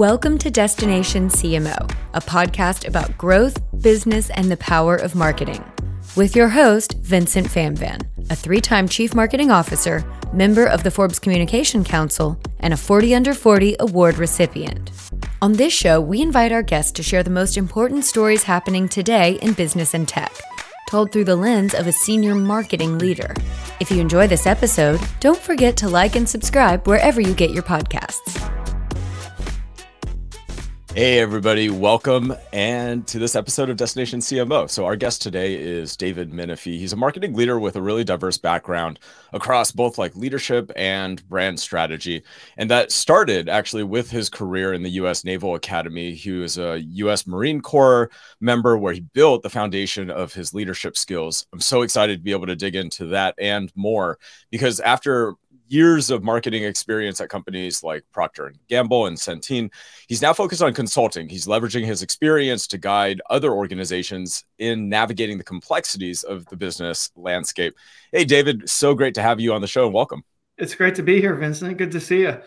Welcome to Destination CMO, a podcast about growth, business, and the power of marketing. With your host, Vincent Famvan, a three time Chief Marketing Officer, member of the Forbes Communication Council, and a 40 Under 40 award recipient. On this show, we invite our guests to share the most important stories happening today in business and tech, told through the lens of a senior marketing leader. If you enjoy this episode, don't forget to like and subscribe wherever you get your podcasts. Hey, everybody, welcome and to this episode of Destination CMO. So, our guest today is David Minifie. He's a marketing leader with a really diverse background across both like leadership and brand strategy. And that started actually with his career in the US Naval Academy. He was a US Marine Corps member where he built the foundation of his leadership skills. I'm so excited to be able to dig into that and more because after years of marketing experience at companies like Procter and Gamble and Centene. He's now focused on consulting. He's leveraging his experience to guide other organizations in navigating the complexities of the business landscape. Hey, David, so great to have you on the show and welcome. It's great to be here, Vincent. Good to see you.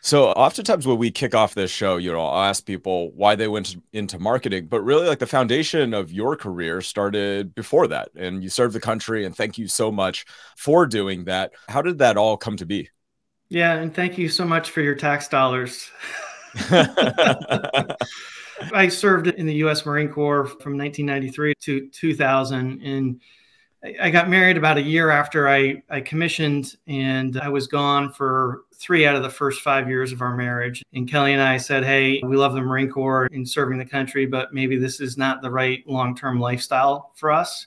So oftentimes when we kick off this show, you know, I'll ask people why they went into marketing, but really like the foundation of your career started before that and you served the country and thank you so much for doing that. How did that all come to be? Yeah, and thank you so much for your tax dollars. I served in the US Marine Corps from 1993 to 2000 and I got married about a year after I, I commissioned, and I was gone for three out of the first five years of our marriage. And Kelly and I said, Hey, we love the Marine Corps and serving the country, but maybe this is not the right long term lifestyle for us.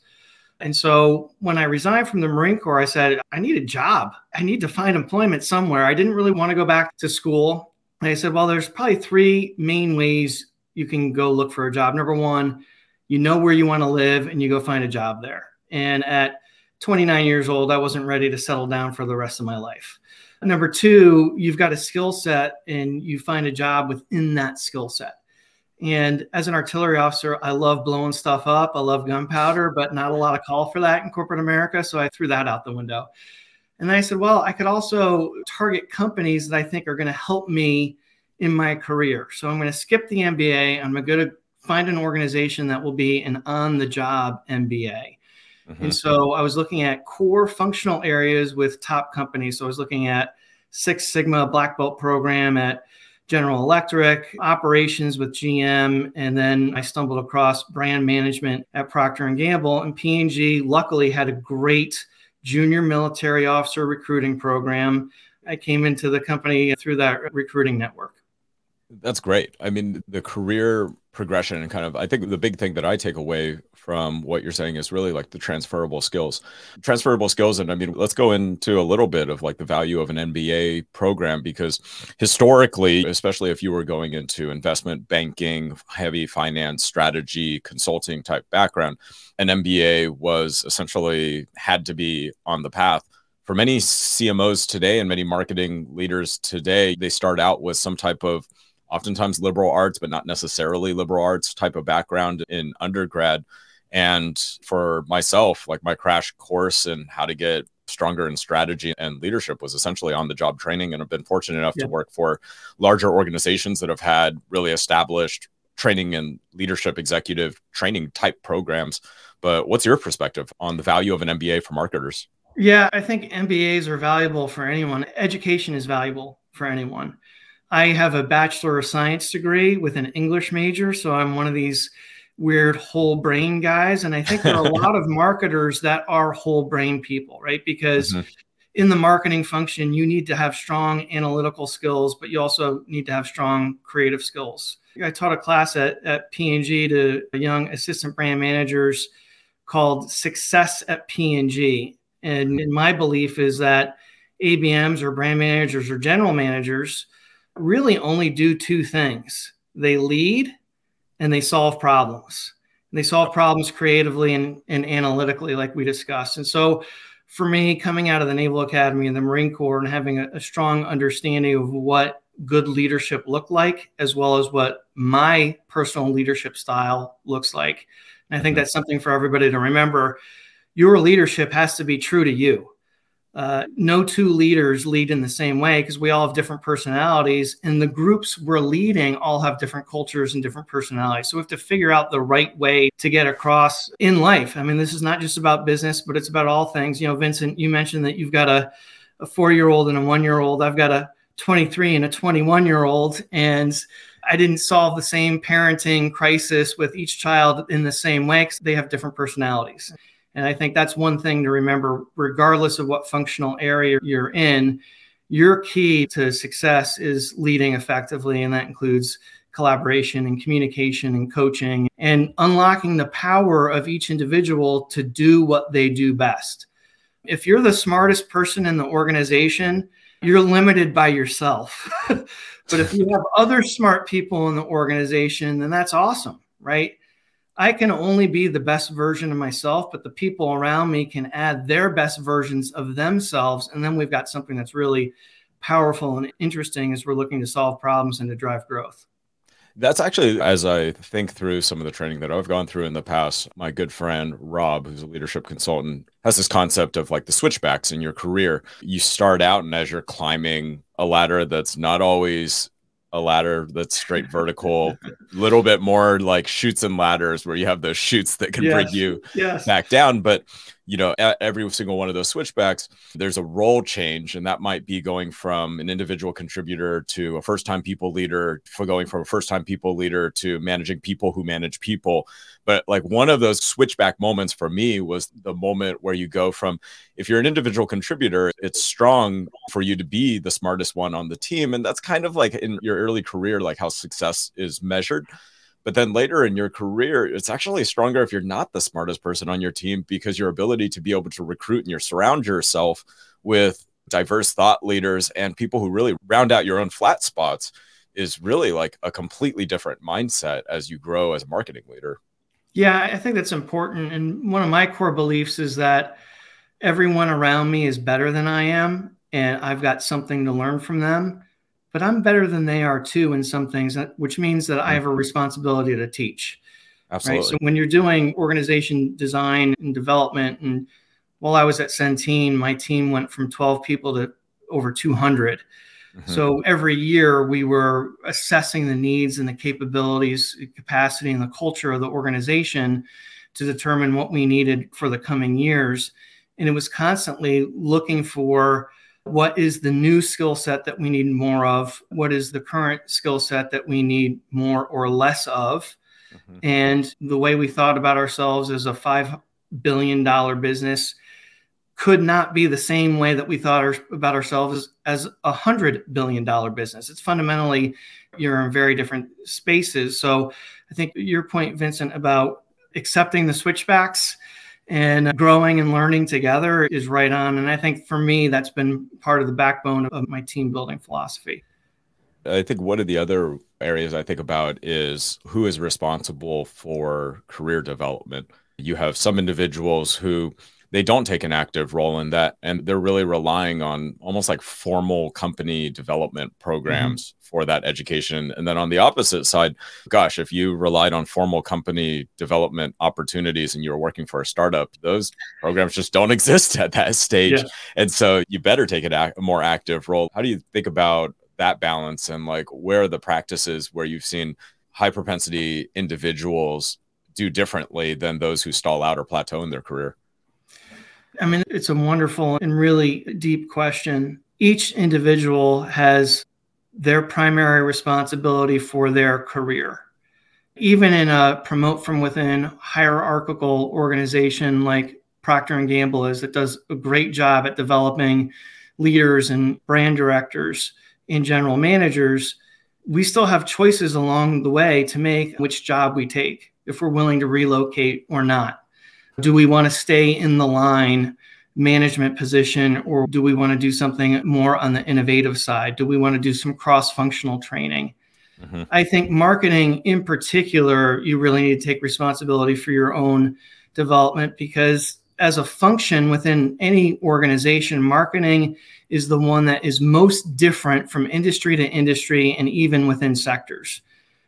And so when I resigned from the Marine Corps, I said, I need a job. I need to find employment somewhere. I didn't really want to go back to school. And I said, Well, there's probably three main ways you can go look for a job. Number one, you know where you want to live and you go find a job there. And at 29 years old, I wasn't ready to settle down for the rest of my life. Number two, you've got a skill set and you find a job within that skill set. And as an artillery officer, I love blowing stuff up. I love gunpowder, but not a lot of call for that in corporate America. So I threw that out the window. And I said, well, I could also target companies that I think are going to help me in my career. So I'm going to skip the MBA. I'm going to find an organization that will be an on the job MBA. Mm-hmm. And so I was looking at core functional areas with top companies. So I was looking at Six Sigma Black Belt program at General Electric, operations with GM, and then I stumbled across brand management at Procter and Gamble. And P&G luckily had a great junior military officer recruiting program. I came into the company through that recruiting network. That's great. I mean, the career progression and kind of, I think the big thing that I take away from what you're saying is really like the transferable skills. Transferable skills. And I mean, let's go into a little bit of like the value of an MBA program because historically, especially if you were going into investment banking, heavy finance, strategy, consulting type background, an MBA was essentially had to be on the path for many CMOs today and many marketing leaders today, they start out with some type of oftentimes liberal arts, but not necessarily liberal arts type of background in undergrad. And for myself, like my crash course in how to get stronger in strategy and leadership was essentially on the job training. And I've been fortunate enough yeah. to work for larger organizations that have had really established training and leadership executive training type programs. But what's your perspective on the value of an MBA for marketers? Yeah, I think MBAs are valuable for anyone. Education is valuable for anyone. I have a Bachelor of Science degree with an English major. So I'm one of these weird whole brain guys. And I think there are a lot of marketers that are whole brain people, right? Because mm-hmm. in the marketing function, you need to have strong analytical skills, but you also need to have strong creative skills. I taught a class at, at P&G to young assistant brand managers called Success at P&G. And my belief is that ABMs or brand managers or general managers – really only do two things they lead and they solve problems. And they solve problems creatively and, and analytically, like we discussed. And so, for me, coming out of the Naval Academy and the Marine Corps and having a, a strong understanding of what good leadership looked like, as well as what my personal leadership style looks like. And I think mm-hmm. that's something for everybody to remember. Your leadership has to be true to you. Uh, no two leaders lead in the same way because we all have different personalities, and the groups we're leading all have different cultures and different personalities. So we have to figure out the right way to get across in life. I mean, this is not just about business, but it's about all things. You know, Vincent, you mentioned that you've got a, a four year old and a one year old. I've got a 23 and a 21 year old, and I didn't solve the same parenting crisis with each child in the same way because they have different personalities. And I think that's one thing to remember, regardless of what functional area you're in, your key to success is leading effectively. And that includes collaboration and communication and coaching and unlocking the power of each individual to do what they do best. If you're the smartest person in the organization, you're limited by yourself. but if you have other smart people in the organization, then that's awesome, right? I can only be the best version of myself, but the people around me can add their best versions of themselves. And then we've got something that's really powerful and interesting as we're looking to solve problems and to drive growth. That's actually, as I think through some of the training that I've gone through in the past, my good friend Rob, who's a leadership consultant, has this concept of like the switchbacks in your career. You start out and as you're climbing a ladder that's not always a ladder that's straight vertical, a little bit more like chutes and ladders where you have those shoots that can yes. bring you yes. back down. But you know, every single one of those switchbacks, there's a role change, and that might be going from an individual contributor to a first time people leader, for going from a first time people leader to managing people who manage people. But like one of those switchback moments for me was the moment where you go from if you're an individual contributor, it's strong for you to be the smartest one on the team. And that's kind of like in your early career, like how success is measured. But then later in your career, it's actually stronger if you're not the smartest person on your team because your ability to be able to recruit and you surround yourself with diverse thought leaders and people who really round out your own flat spots is really like a completely different mindset as you grow as a marketing leader. Yeah, I think that's important. And one of my core beliefs is that everyone around me is better than I am, and I've got something to learn from them but I'm better than they are too in some things, uh, which means that I have a responsibility to teach. Absolutely. Right? So when you're doing organization design and development, and while I was at Centene, my team went from 12 people to over 200. Mm-hmm. So every year we were assessing the needs and the capabilities, capacity, and the culture of the organization to determine what we needed for the coming years. And it was constantly looking for what is the new skill set that we need more of? What is the current skill set that we need more or less of? Mm-hmm. And the way we thought about ourselves as a $5 billion business could not be the same way that we thought our, about ourselves as a $100 billion business. It's fundamentally, you're in very different spaces. So I think your point, Vincent, about accepting the switchbacks and growing and learning together is right on. And I think for me, that's been part of the backbone of my team building philosophy. I think one of the other areas I think about is who is responsible for career development. You have some individuals who they don't take an active role in that and they're really relying on almost like formal company development programs mm-hmm. for that education and then on the opposite side gosh if you relied on formal company development opportunities and you were working for a startup those programs just don't exist at that stage yeah. and so you better take a more active role how do you think about that balance and like where are the practices where you've seen high propensity individuals do differently than those who stall out or plateau in their career I mean, it's a wonderful and really deep question. Each individual has their primary responsibility for their career. Even in a promote from within hierarchical organization like Procter and Gamble is that does a great job at developing leaders and brand directors and general managers, we still have choices along the way to make which job we take if we're willing to relocate or not. Do we want to stay in the line management position or do we want to do something more on the innovative side? Do we want to do some cross functional training? Mm-hmm. I think marketing in particular, you really need to take responsibility for your own development because as a function within any organization, marketing is the one that is most different from industry to industry and even within sectors.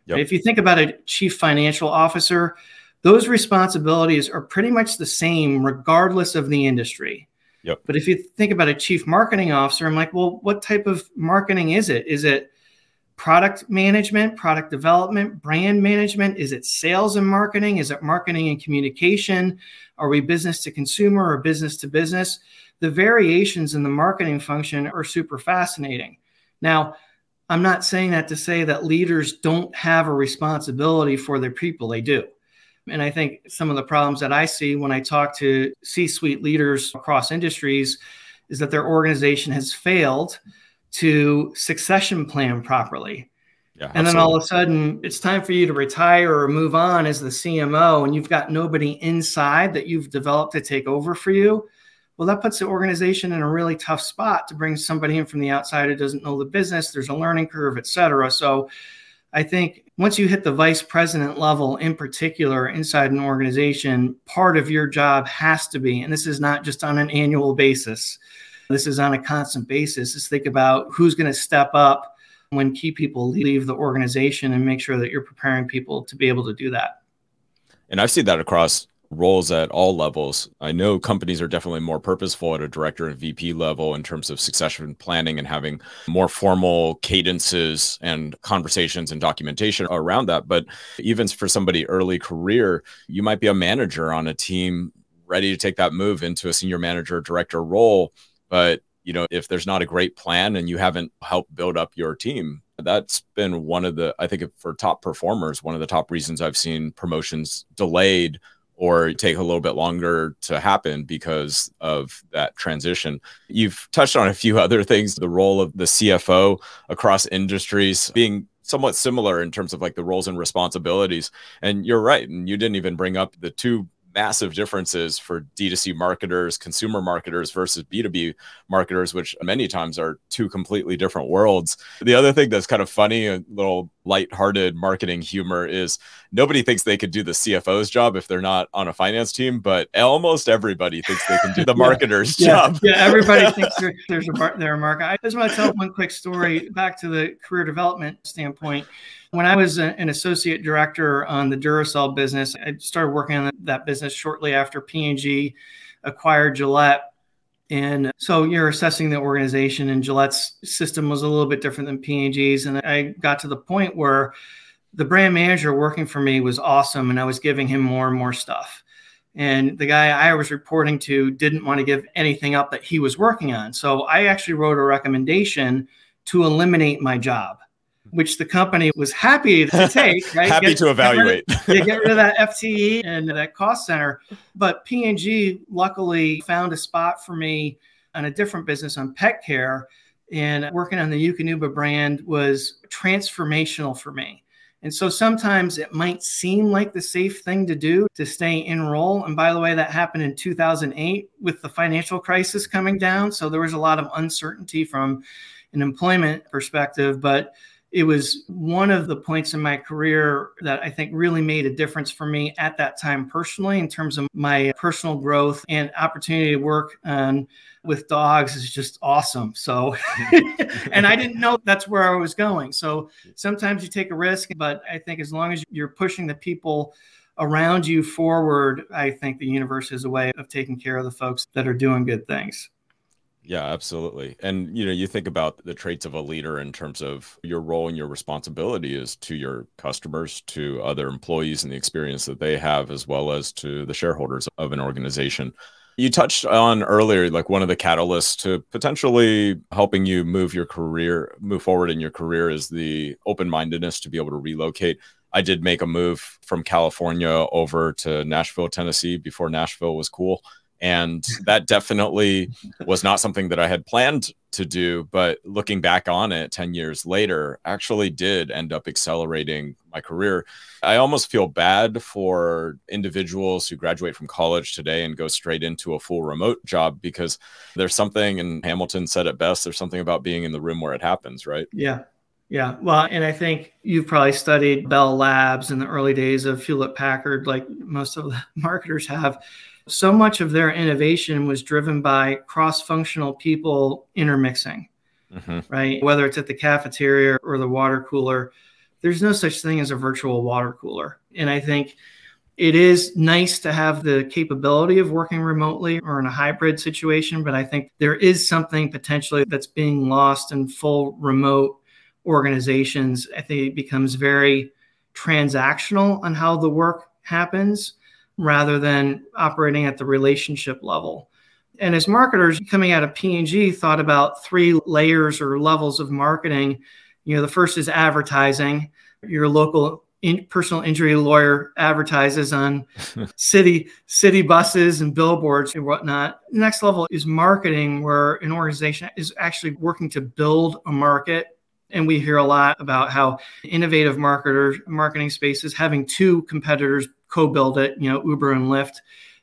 Yep. If you think about a chief financial officer, those responsibilities are pretty much the same regardless of the industry. Yep. But if you think about a chief marketing officer, I'm like, well, what type of marketing is it? Is it product management, product development, brand management? Is it sales and marketing? Is it marketing and communication? Are we business to consumer or business to business? The variations in the marketing function are super fascinating. Now, I'm not saying that to say that leaders don't have a responsibility for their people, they do. And I think some of the problems that I see when I talk to C suite leaders across industries is that their organization has failed to succession plan properly. Yeah, and then all of a sudden, it's time for you to retire or move on as the CMO, and you've got nobody inside that you've developed to take over for you. Well, that puts the organization in a really tough spot to bring somebody in from the outside who doesn't know the business. There's a learning curve, et cetera. So I think once you hit the vice president level in particular inside an organization, part of your job has to be, and this is not just on an annual basis, this is on a constant basis, is think about who's going to step up when key people leave the organization and make sure that you're preparing people to be able to do that. And I've seen that across roles at all levels. I know companies are definitely more purposeful at a director and VP level in terms of succession planning and having more formal cadences and conversations and documentation around that. But even for somebody early career, you might be a manager on a team ready to take that move into a senior manager director role. But you know, if there's not a great plan and you haven't helped build up your team, that's been one of the, I think, for top performers, one of the top reasons I've seen promotions delayed or take a little bit longer to happen because of that transition. You've touched on a few other things, the role of the CFO across industries being somewhat similar in terms of like the roles and responsibilities. And you're right. And you didn't even bring up the two massive differences for D2C marketers, consumer marketers versus B2B marketers, which many times are two completely different worlds. The other thing that's kind of funny, a little light-hearted marketing humor is nobody thinks they could do the CFO's job if they're not on a finance team, but almost everybody thinks they can do the marketer's yeah. job. Yeah, everybody thinks there's a mar- there a market. I just want to tell one quick story back to the career development standpoint. When I was an associate director on the Duracell business, I started working on that business shortly after P&G acquired Gillette. And so you're assessing the organization, and Gillette's system was a little bit different than P&G's. And I got to the point where the brand manager working for me was awesome, and I was giving him more and more stuff. And the guy I was reporting to didn't want to give anything up that he was working on. So I actually wrote a recommendation to eliminate my job which the company was happy to take. Right? happy get, to evaluate. Get rid, of, get rid of that FTE and that cost center. But P&G luckily found a spot for me on a different business on pet care. And working on the Eukanuba brand was transformational for me. And so sometimes it might seem like the safe thing to do to stay in role. And by the way, that happened in 2008 with the financial crisis coming down. So there was a lot of uncertainty from an employment perspective. But it was one of the points in my career that I think really made a difference for me at that time personally in terms of my personal growth and opportunity to work on with dogs is just awesome. So, and I didn't know that's where I was going. So sometimes you take a risk, but I think as long as you're pushing the people around you forward, I think the universe is a way of taking care of the folks that are doing good things. Yeah, absolutely. And you know, you think about the traits of a leader in terms of your role and your responsibility is to your customers, to other employees and the experience that they have as well as to the shareholders of an organization. You touched on earlier like one of the catalysts to potentially helping you move your career, move forward in your career is the open-mindedness to be able to relocate. I did make a move from California over to Nashville, Tennessee before Nashville was cool and that definitely was not something that I had planned to do. But looking back on it 10 years later, actually did end up accelerating my career. I almost feel bad for individuals who graduate from college today and go straight into a full remote job because there's something, and Hamilton said it best there's something about being in the room where it happens, right? Yeah. Yeah, well, and I think you've probably studied Bell Labs in the early days of Hewlett Packard, like most of the marketers have so much of their innovation was driven by cross-functional people intermixing mm-hmm. right whether it's at the cafeteria or the water cooler there's no such thing as a virtual water cooler and i think it is nice to have the capability of working remotely or in a hybrid situation, but I think there is something potentially that's being lost in full remote organizations. I think it becomes very transactional on how the work happens rather than operating at the relationship level. And as marketers coming out of P&G thought about three layers or levels of marketing. You know, the first is advertising. Your local in personal injury lawyer advertises on city city buses and billboards and whatnot. next level is marketing, where an organization is actually working to build a market. And we hear a lot about how innovative marketers, marketing spaces, having two competitors co-build it. You know, Uber and Lyft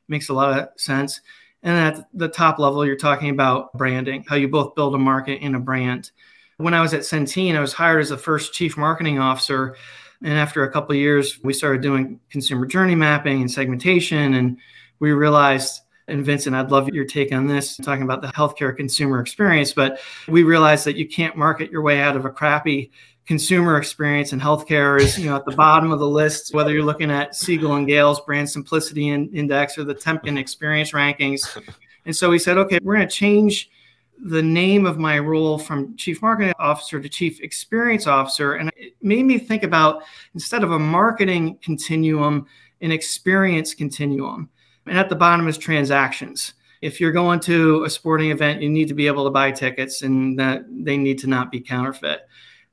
makes a lot of sense. And at the top level, you're talking about branding, how you both build a market and a brand. When I was at Centene, I was hired as the first chief marketing officer and after a couple years, we started doing consumer journey mapping and segmentation. And we realized, and Vincent, I'd love your take on this, talking about the healthcare consumer experience. But we realized that you can't market your way out of a crappy consumer experience and healthcare is you know at the bottom of the list whether you're looking at siegel and gale's brand simplicity index or the temkin experience rankings and so we said okay we're going to change the name of my role from chief marketing officer to chief experience officer. And it made me think about instead of a marketing continuum, an experience continuum. And at the bottom is transactions. If you're going to a sporting event, you need to be able to buy tickets and that they need to not be counterfeit.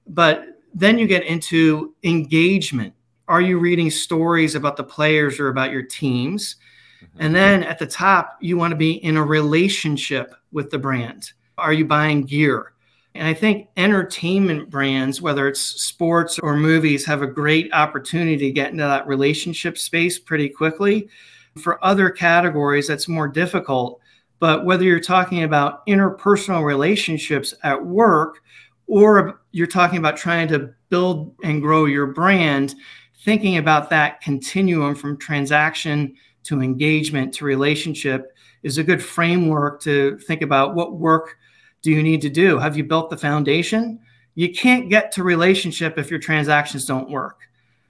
But then you get into engagement. Are you reading stories about the players or about your teams? Mm-hmm. And then at the top, you want to be in a relationship with the brand. Are you buying gear? And I think entertainment brands, whether it's sports or movies, have a great opportunity to get into that relationship space pretty quickly. For other categories, that's more difficult. But whether you're talking about interpersonal relationships at work or you're talking about trying to build and grow your brand, thinking about that continuum from transaction to engagement to relationship is a good framework to think about what work do you need to do? Have you built the foundation? You can't get to relationship if your transactions don't work.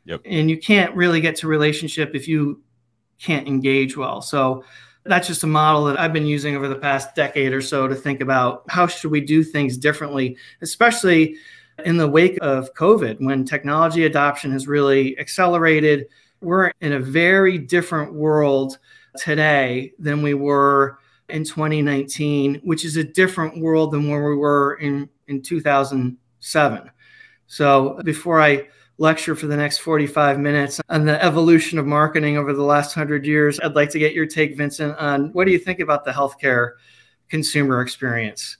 Yep. And you can't really get to relationship if you can't engage well. So that's just a model that I've been using over the past decade or so to think about how should we do things differently, especially in the wake of COVID when technology adoption has really accelerated. We're in a very different world today than we were in 2019, which is a different world than where we were in, in 2007. So before I lecture for the next 45 minutes on the evolution of marketing over the last 100 years, I'd like to get your take, Vincent, on what do you think about the healthcare consumer experience?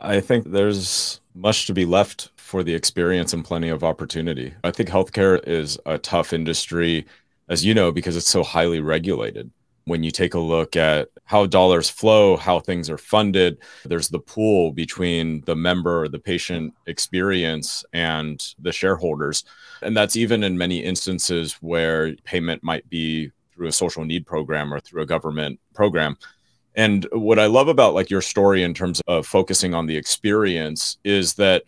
I think there's much to be left for the experience and plenty of opportunity. I think healthcare is a tough industry, as you know, because it's so highly regulated when you take a look at how dollars flow, how things are funded, there's the pool between the member, the patient experience, and the shareholders. And that's even in many instances where payment might be through a social need program or through a government program. And what I love about like your story in terms of focusing on the experience is that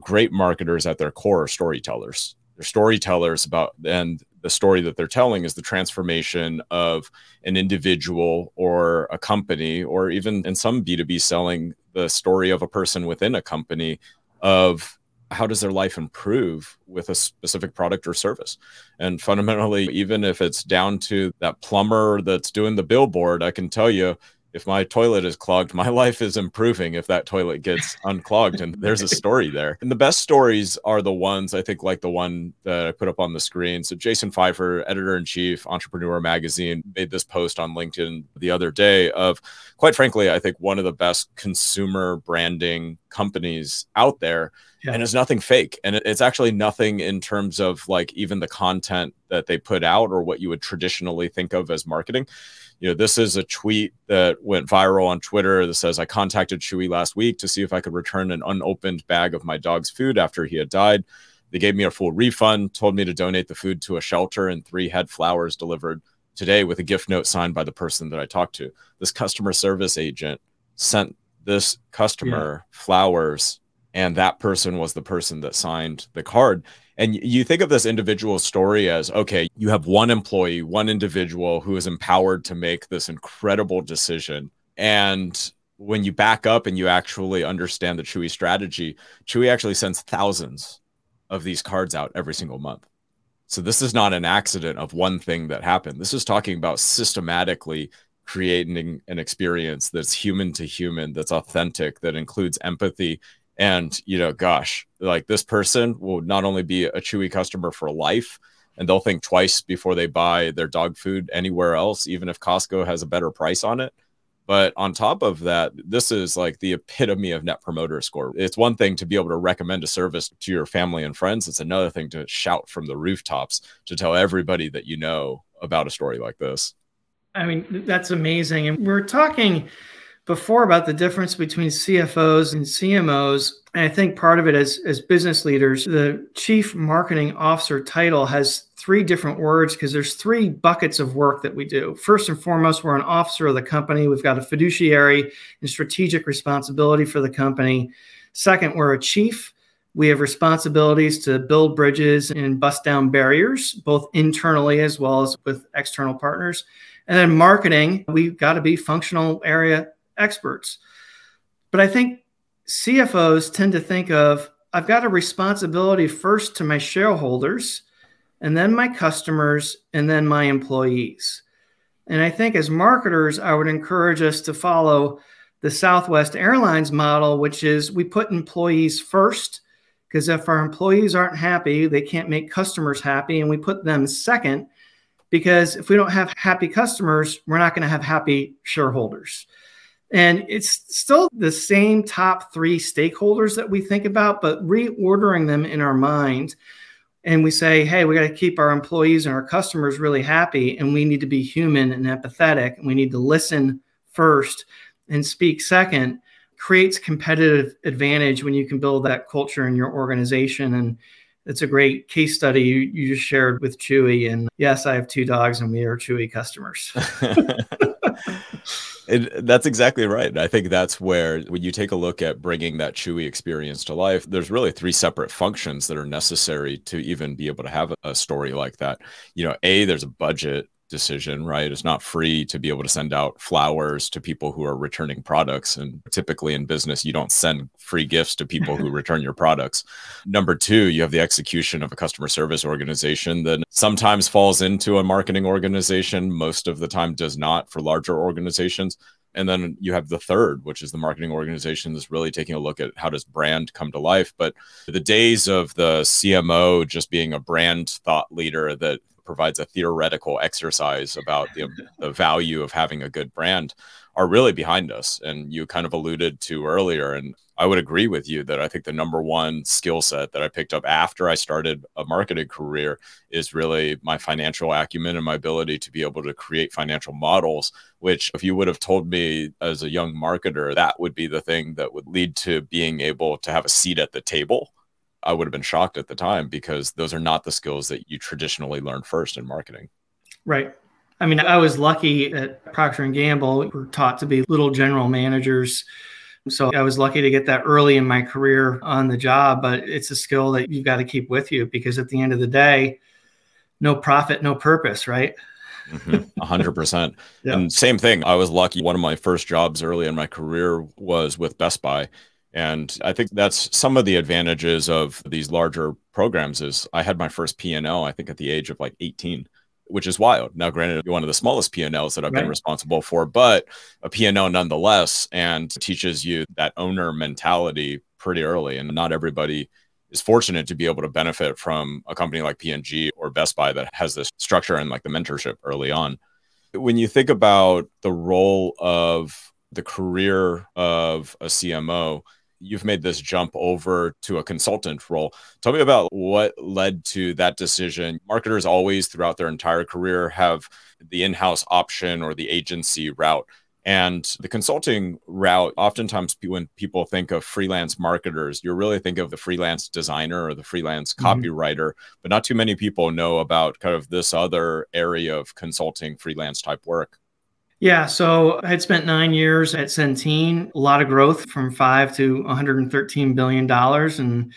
great marketers at their core are storytellers. They're storytellers about and the story that they're telling is the transformation of an individual or a company, or even in some B2B selling, the story of a person within a company of how does their life improve with a specific product or service. And fundamentally even if it's down to that plumber that's doing the billboard i can tell you if my toilet is clogged, my life is improving if that toilet gets unclogged. And there's a story there. And the best stories are the ones I think, like the one that I put up on the screen. So, Jason Feifer, editor in chief, Entrepreneur Magazine, made this post on LinkedIn the other day of, quite frankly, I think one of the best consumer branding companies out there. Yeah. And it's nothing fake. And it's actually nothing in terms of like even the content that they put out or what you would traditionally think of as marketing you know, this is a tweet that went viral on Twitter that says, I contacted Chewy last week to see if I could return an unopened bag of my dog's food after he had died. They gave me a full refund, told me to donate the food to a shelter, and three head flowers delivered today with a gift note signed by the person that I talked to. This customer service agent sent this customer yeah. flowers, and that person was the person that signed the card. And you think of this individual story as okay, you have one employee, one individual who is empowered to make this incredible decision. And when you back up and you actually understand the Chewy strategy, Chewy actually sends thousands of these cards out every single month. So this is not an accident of one thing that happened. This is talking about systematically creating an experience that's human to human, that's authentic, that includes empathy. And, you know, gosh, like this person will not only be a Chewy customer for life, and they'll think twice before they buy their dog food anywhere else, even if Costco has a better price on it. But on top of that, this is like the epitome of net promoter score. It's one thing to be able to recommend a service to your family and friends, it's another thing to shout from the rooftops to tell everybody that you know about a story like this. I mean, that's amazing. And we're talking before about the difference between CFOs and CMOs. And I think part of it as, as business leaders, the chief marketing officer title has three different words because there's three buckets of work that we do. First and foremost, we're an officer of the company. We've got a fiduciary and strategic responsibility for the company. Second, we're a chief. We have responsibilities to build bridges and bust down barriers, both internally as well as with external partners. And then marketing, we've got to be functional area experts. But I think CFOs tend to think of I've got a responsibility first to my shareholders, and then my customers, and then my employees. And I think as marketers, I would encourage us to follow the Southwest Airlines model, which is we put employees first, because if our employees aren't happy, they can't make customers happy, and we put them second because if we don't have happy customers, we're not going to have happy shareholders. And it's still the same top three stakeholders that we think about, but reordering them in our mind. And we say, hey, we got to keep our employees and our customers really happy. And we need to be human and empathetic. And we need to listen first and speak second creates competitive advantage when you can build that culture in your organization. And it's a great case study you, you just shared with Chewy. And yes, I have two dogs and we are Chewy customers. It, that's exactly right. I think that's where, when you take a look at bringing that Chewy experience to life, there's really three separate functions that are necessary to even be able to have a story like that. You know, A, there's a budget decision, right? It's not free to be able to send out flowers to people who are returning products. And typically in business, you don't send free gifts to people who return your products. Number two, you have the execution of a customer service organization that sometimes falls into a marketing organization, most of the time does not for larger organizations. And then you have the third, which is the marketing organization that's really taking a look at how does brand come to life. But the days of the CMO just being a brand thought leader that provides a theoretical exercise about the, the value of having a good brand are really behind us. And you kind of alluded to earlier, and I would agree with you that I think the number one skill set that I picked up after I started a marketing career is really my financial acumen and my ability to be able to create financial models. Which, if you would have told me as a young marketer, that would be the thing that would lead to being able to have a seat at the table I would have been shocked at the time because those are not the skills that you traditionally learn first in marketing. Right. I mean, I was lucky at Procter and Gamble. We were taught to be little general managers. So I was lucky to get that early in my career on the job, but it's a skill that you've got to keep with you because at the end of the day, no profit, no purpose, right? Mm-hmm. A hundred percent. And same thing. I was lucky. One of my first jobs early in my career was with Best Buy. And I think that's some of the advantages of these larger programs is I had my first P&L, I think at the age of like 18, which is wild. Now, granted, one of the smallest P&Ls that I've right. been responsible for, but a P&L nonetheless, and teaches you that owner mentality pretty early. And not everybody is fortunate to be able to benefit from a company like P&G or Best Buy that has this structure and like the mentorship early on. When you think about the role of the career of a CMO, you've made this jump over to a consultant role. Tell me about what led to that decision. Marketers always, throughout their entire career, have the in house option or the agency route. And the consulting route, oftentimes when people think of freelance marketers, you really think of the freelance designer or the freelance mm-hmm. copywriter, but not too many people know about kind of this other area of consulting freelance type work. Yeah, so I had spent nine years at Centene, a lot of growth from five to 113 billion dollars, and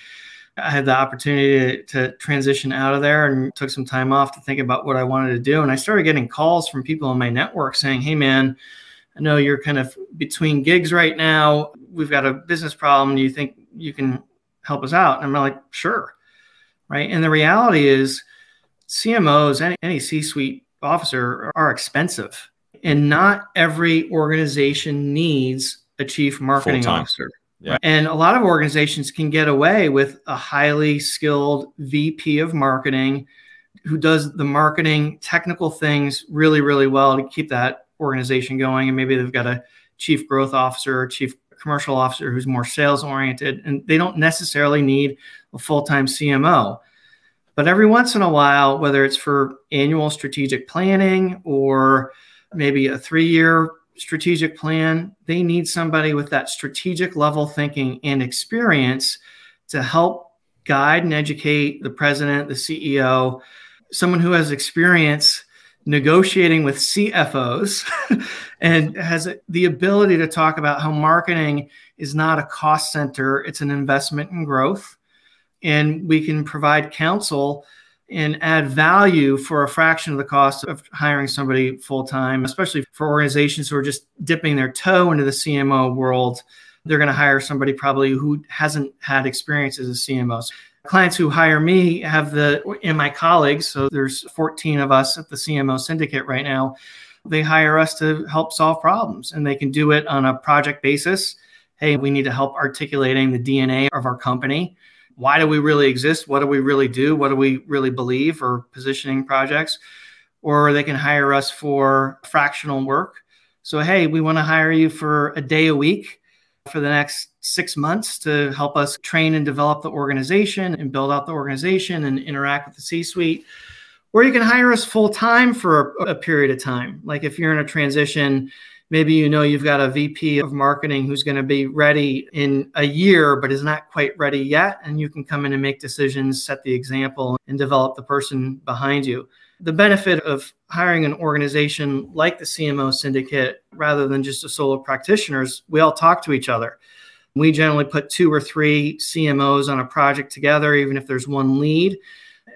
I had the opportunity to, to, transition out of there and took some time off to think about what I wanted to do. And I started getting calls from people in my network saying, Hey, man, I know you're kind of between gigs right now. We've got a business problem. Do you think you can help us out? And I'm like, Sure. Right. And the reality is, CMOs, any, any C suite officer are expensive. And not every organization needs a chief marketing Full-time. officer. Yeah. And a lot of organizations can get away with a highly skilled VP of marketing who does the marketing technical things really, really well to keep that organization going. And maybe they've got a chief growth officer or chief commercial officer who's more sales oriented, and they don't necessarily need a full time CMO. But every once in a while, whether it's for annual strategic planning or maybe a three year strategic plan, they need somebody with that strategic level thinking and experience to help guide and educate the president, the CEO, someone who has experience negotiating with CFOs and has the ability to talk about how marketing is not a cost center, it's an investment in growth. And we can provide counsel and add value for a fraction of the cost of hiring somebody full time, especially for organizations who are just dipping their toe into the CMO world. They're going to hire somebody probably who hasn't had experience as a CMO. So clients who hire me have the, and my colleagues, so there's 14 of us at the CMO syndicate right now. They hire us to help solve problems and they can do it on a project basis. Hey, we need to help articulating the DNA of our company why do we really exist? What do we really do? What do we really believe or positioning projects? Or they can hire us for fractional work. So, hey, we want to hire you for a day a week for the next six months to help us train and develop the organization and build out the organization and interact with the C suite. Or you can hire us full time for a, a period of time. Like if you're in a transition, maybe you know you've got a VP of marketing who's going to be ready in a year, but is not quite ready yet. And you can come in and make decisions, set the example, and develop the person behind you. The benefit of hiring an organization like the CMO Syndicate rather than just a solo practitioners, we all talk to each other. We generally put two or three CMOs on a project together, even if there's one lead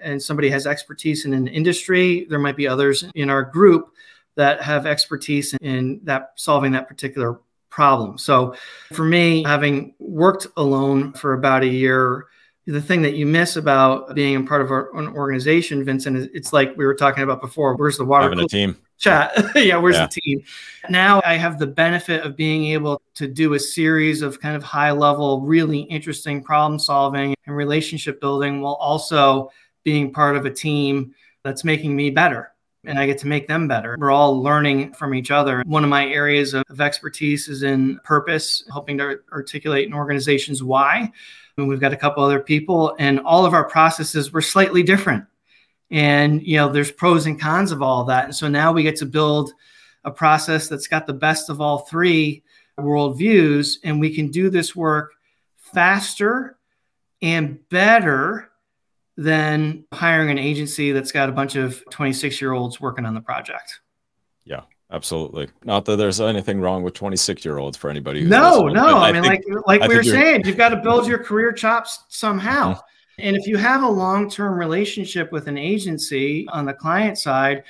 and somebody has expertise in an industry. There might be others in our group that have expertise in that solving that particular problem. So for me, having worked alone for about a year, the thing that you miss about being a part of our, an organization, Vincent, is it's like we were talking about before. Where's the water? Having a team. Chat. yeah, where's yeah. the team? Now I have the benefit of being able to do a series of kind of high level, really interesting problem solving and relationship building while also being part of a team that's making me better and I get to make them better. We're all learning from each other. One of my areas of, expertise is in purpose, helping to articulate an organization's why. And we've got a couple other people, and all of our processes were slightly different. And you know, there's pros and cons of all of that. And so now we get to build a process that's got the best of all three worldviews, and we can do this work faster and better than hiring an agency that's got a bunch of 26 year olds working on the project. Yeah, absolutely. Not that there's anything wrong with 26 year olds for anybody. no, no. I, I, mean, think, like like I we were saying, you've got to build your career chops somehow. Mm-hmm. And if you have a long term relationship with an agency on the client side,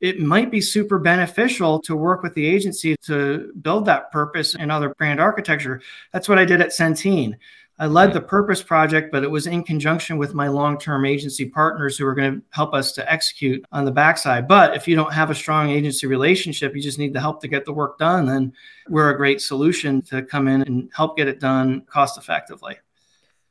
it might be super beneficial to work with the agency to build that purpose and other brand architecture. That's what I did at Centene. I led the purpose project, but it was in conjunction with my long term agency partners who are going to help us to execute on the backside. But if you don't have a strong agency relationship, you just need the help to get the work done, then we're a great solution to come in and help get it done cost effectively.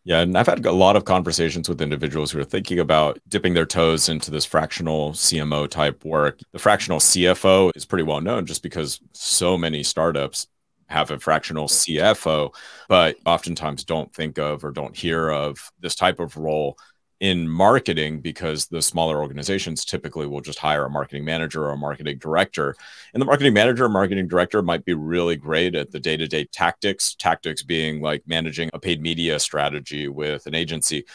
Yeah, and I've had a lot of conversations with individuals who are thinking about dipping their toes into this fractional CMO type work. The fractional CFO is pretty well known just because so many startups have a fractional CFO, but oftentimes don't think of or don't hear of this type of role in marketing because the smaller organizations typically will just hire a marketing manager or a marketing director. And the marketing manager or marketing director might be really great at the day to day tactics, tactics being like managing a paid media strategy with an agency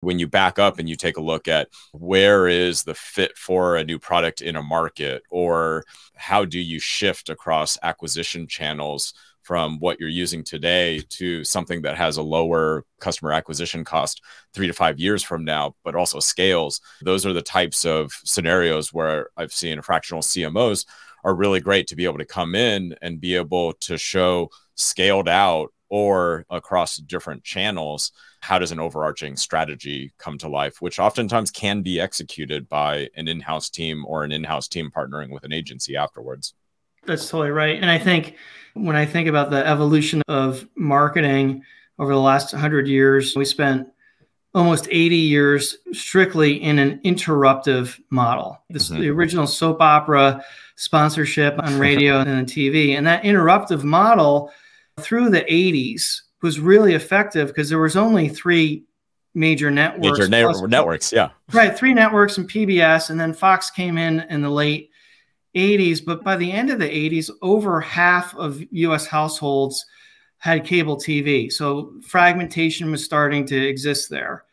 when you back up and you take a look at where is the fit for a new product in a market or how do you shift across acquisition channels from what you're using today to something that has a lower customer acquisition cost three to five years from now, but also scales. Those are the types of scenarios where I've seen fractional CMOs are really great to be able to come in and be able to show scaled out or across different channels how does an overarching strategy come to life which oftentimes can be executed by an in-house team or an in-house team partnering with an agency afterwards that's totally right and i think when I think about the evolution of marketing over the last 100 years, we spent almost 80 years strictly in an interruptive model. This mm-hmm. the original soap opera sponsorship on radio and on TV. And that interruptive model through the 80s was really effective because there was only three major networks. Major plus, networks, yeah. Right, three networks and PBS, and then Fox came in in the late 80s, but by the end of the 80s, over half of US households had cable TV. So fragmentation was starting to exist there.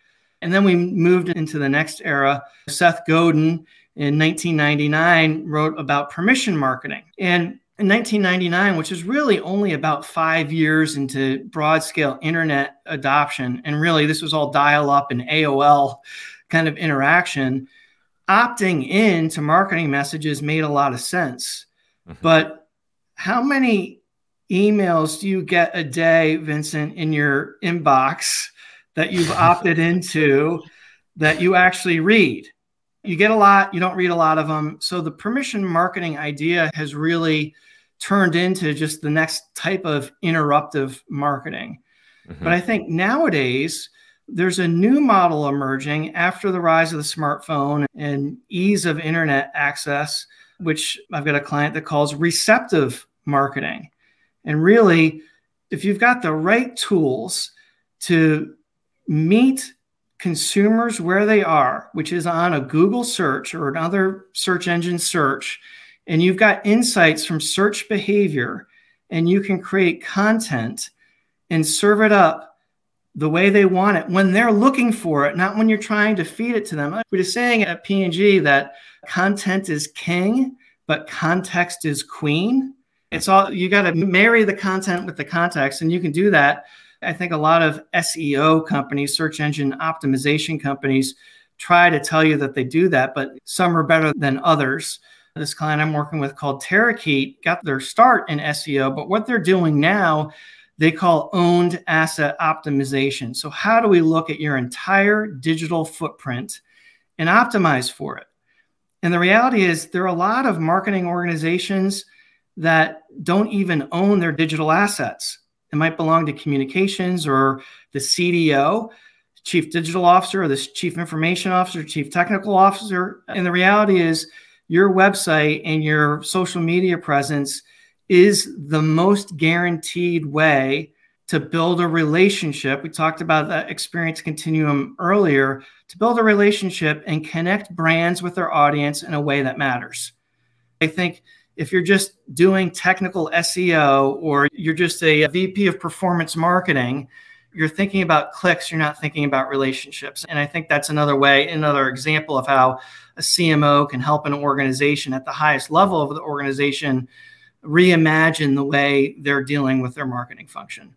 And then we moved into the next era. Seth Godin in 1999 wrote about permission marketing. And in 1999, which is really only about five years into broad scale internet adoption, and really this was all dial up and AOL kind of interaction opting in to marketing messages made a lot of sense. Mm-hmm. But how many emails do you get a day, Vincent, in your inbox that you've opted into that you actually read? You get a lot, you don't read a lot of them. So the permission marketing idea has really turned into just the next type of interruptive marketing. Mm-hmm. But I think nowadays, there's a new model emerging after the rise of the smartphone and ease of internet access, which I've got a client that calls receptive marketing. And really, if you've got the right tools to meet consumers where they are, which is on a Google search or another search engine search, and you've got insights from search behavior, and you can create content and serve it up the way they want it when they're looking for it, not when you're trying to feed it to them. We're just saying at P&G that content is king, but context is queen. It's all you got to marry the content with the context, and you can do that. I think a lot of SEO companies, search engine optimization companies, try to tell you that they do that, but some are better than others. This client I'm working with called Terakeet got their start in SEO, but what they're doing now they call owned asset optimization. So, how do we look at your entire digital footprint and optimize for it? And the reality is, there are a lot of marketing organizations that don't even own their digital assets. It might belong to communications or the CDO, chief digital officer, or the chief information officer, chief technical officer. And the reality is, your website and your social media presence is the most guaranteed way to build a relationship. We talked about that experience continuum earlier to build a relationship and connect brands with their audience in a way that matters. I think if you're just doing technical SEO or you're just a VP of performance marketing, you're thinking about clicks, you're not thinking about relationships. And I think that's another way, another example of how a CMO can help an organization at the highest level of the organization reimagine the way they're dealing with their marketing function.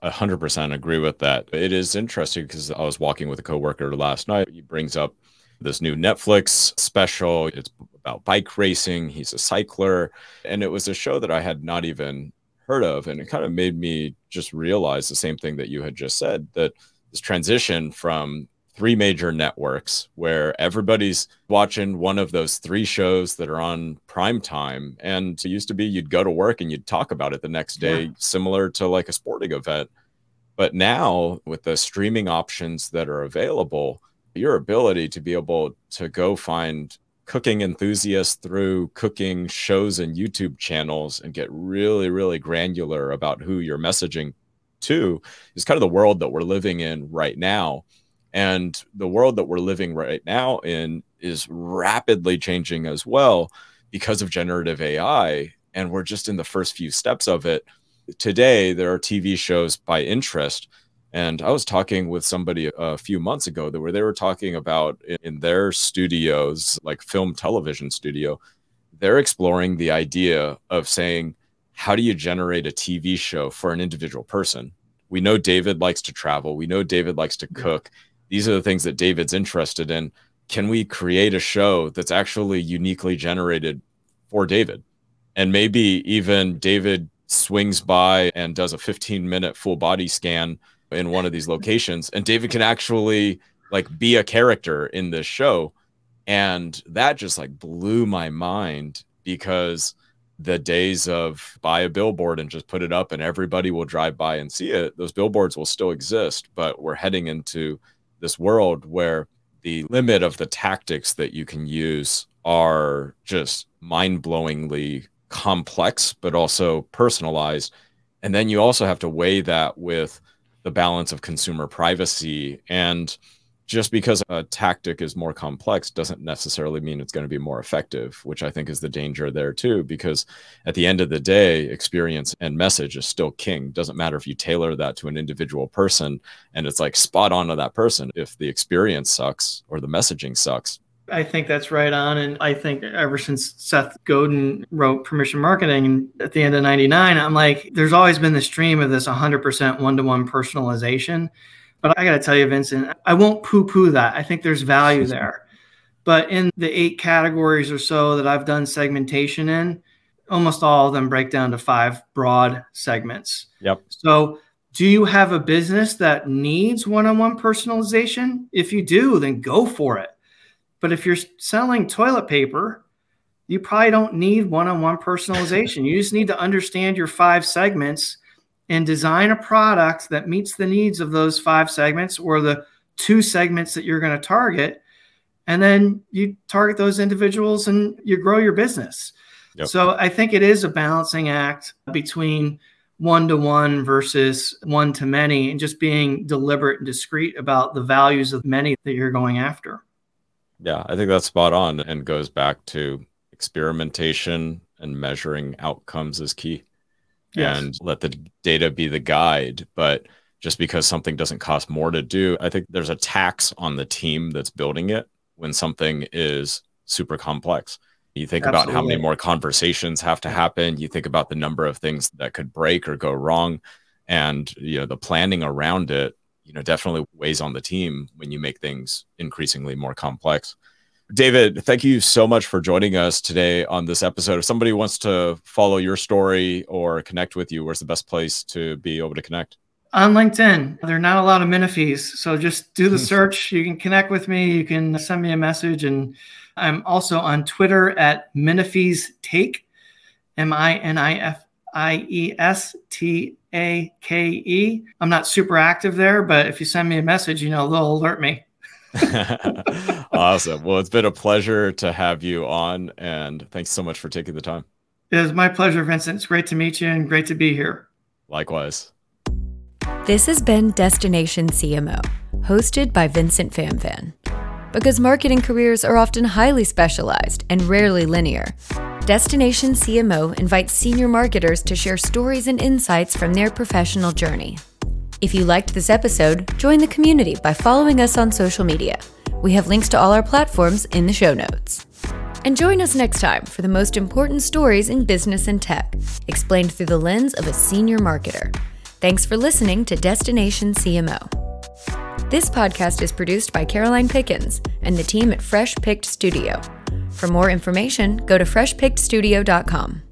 A hundred percent agree with that. It is interesting because I was walking with a coworker last night. He brings up this new Netflix special. It's about bike racing. He's a cycler. And it was a show that I had not even heard of. And it kind of made me just realize the same thing that you had just said that this transition from three major networks where everybody's watching one of those three shows that are on prime time. And it used to be you'd go to work and you'd talk about it the next day, yeah. similar to like a sporting event. But now, with the streaming options that are available, your ability to be able to go find cooking enthusiasts through cooking shows and YouTube channels and get really, really granular about who you're messaging to is kind of the world that we're living in right now. And the world that we're living right now in is rapidly changing as well because of generative AI. And we're just in the first few steps of it. Today, there are TV shows by interest And I was talking with somebody a few months ago that where they were talking about in their studios, like film television studio, they're exploring the idea of saying, how do you generate a TV show for an individual person? We know David likes to travel. We know David likes to cook. These are the things that David's interested in. Can we create a show that's actually uniquely generated for David? And maybe even David swings by and does a 15 minute full body scan in one of these locations and David can actually like be a character in this show. And that just like blew my mind because the days of buy a billboard and just put it up and everybody will drive by and see it those billboards will still exist but we're heading into this world where the limit of the tactics that you can use are just mind-blowingly complex but also personalized. And then you also have to weigh that with the balance of consumer privacy. And just because a tactic is more complex doesn't necessarily mean it's going to be more effective, which I think is the danger there too. Because at the end of the day, experience and message is still king. Doesn't matter if you tailor that to an individual person and it's like spot on to that person. If the experience sucks or the messaging sucks, I think that's right on. And I think ever since Seth Godin wrote Permission Marketing at the end of 99, I'm like, there's always been this dream of this 100% one to one personalization. But I got to tell you, Vincent, I won't poo poo that. I think there's value there. But in the eight categories or so that I've done segmentation in, almost all of them break down to five broad segments. Yep. So, do you have a business that needs one on one personalization? If you do, then go for it but if you're selling toilet paper, you probably don't need one on one personalization. you just need to understand your five segments and design a product that meets the needs of those five segments or the two segments that you're going to target. And then you target those individuals and you grow your business. Yep. So I think it is a balancing act between one to one versus one to many and just being deliberate and discreet about the values of many that you're going after. Yeah, I think that's spot on and goes back to experimentation and measuring outcomes is key. Yes. And let the data be the guide. But just because something doesn't cost more to do, I think there's a tax on the team that's building it when something is super complex. You think Absolutely. about how many more conversations have to happen. You think about the number of things that could break or go wrong, and you know the planning around it you know definitely weighs on the team when you make things increasingly more complex. David, thank you so much for joining us today on this episode. If somebody wants to follow your story or connect with you, where's the best place to be able to connect? On LinkedIn. There are not a lot of Minifies. So just do the search. You can connect with me. You can send me a message. And I'm also on Twitter at Minifies Take, M I N I F I E S T A K E. I'm not super active there, but if you send me a message, you know, they'll alert me. awesome. Well, it's been a pleasure to have you on, and thanks so much for taking the time. It is my pleasure, Vincent. It's great to meet you and great to be here. Likewise. This has been Destination CMO, hosted by Vincent Phamvan. Because marketing careers are often highly specialized and rarely linear, Destination CMO invites senior marketers to share stories and insights from their professional journey. If you liked this episode, join the community by following us on social media. We have links to all our platforms in the show notes. And join us next time for the most important stories in business and tech, explained through the lens of a senior marketer. Thanks for listening to Destination CMO. This podcast is produced by Caroline Pickens and the team at Fresh Picked Studio. For more information, go to freshpickedstudio.com.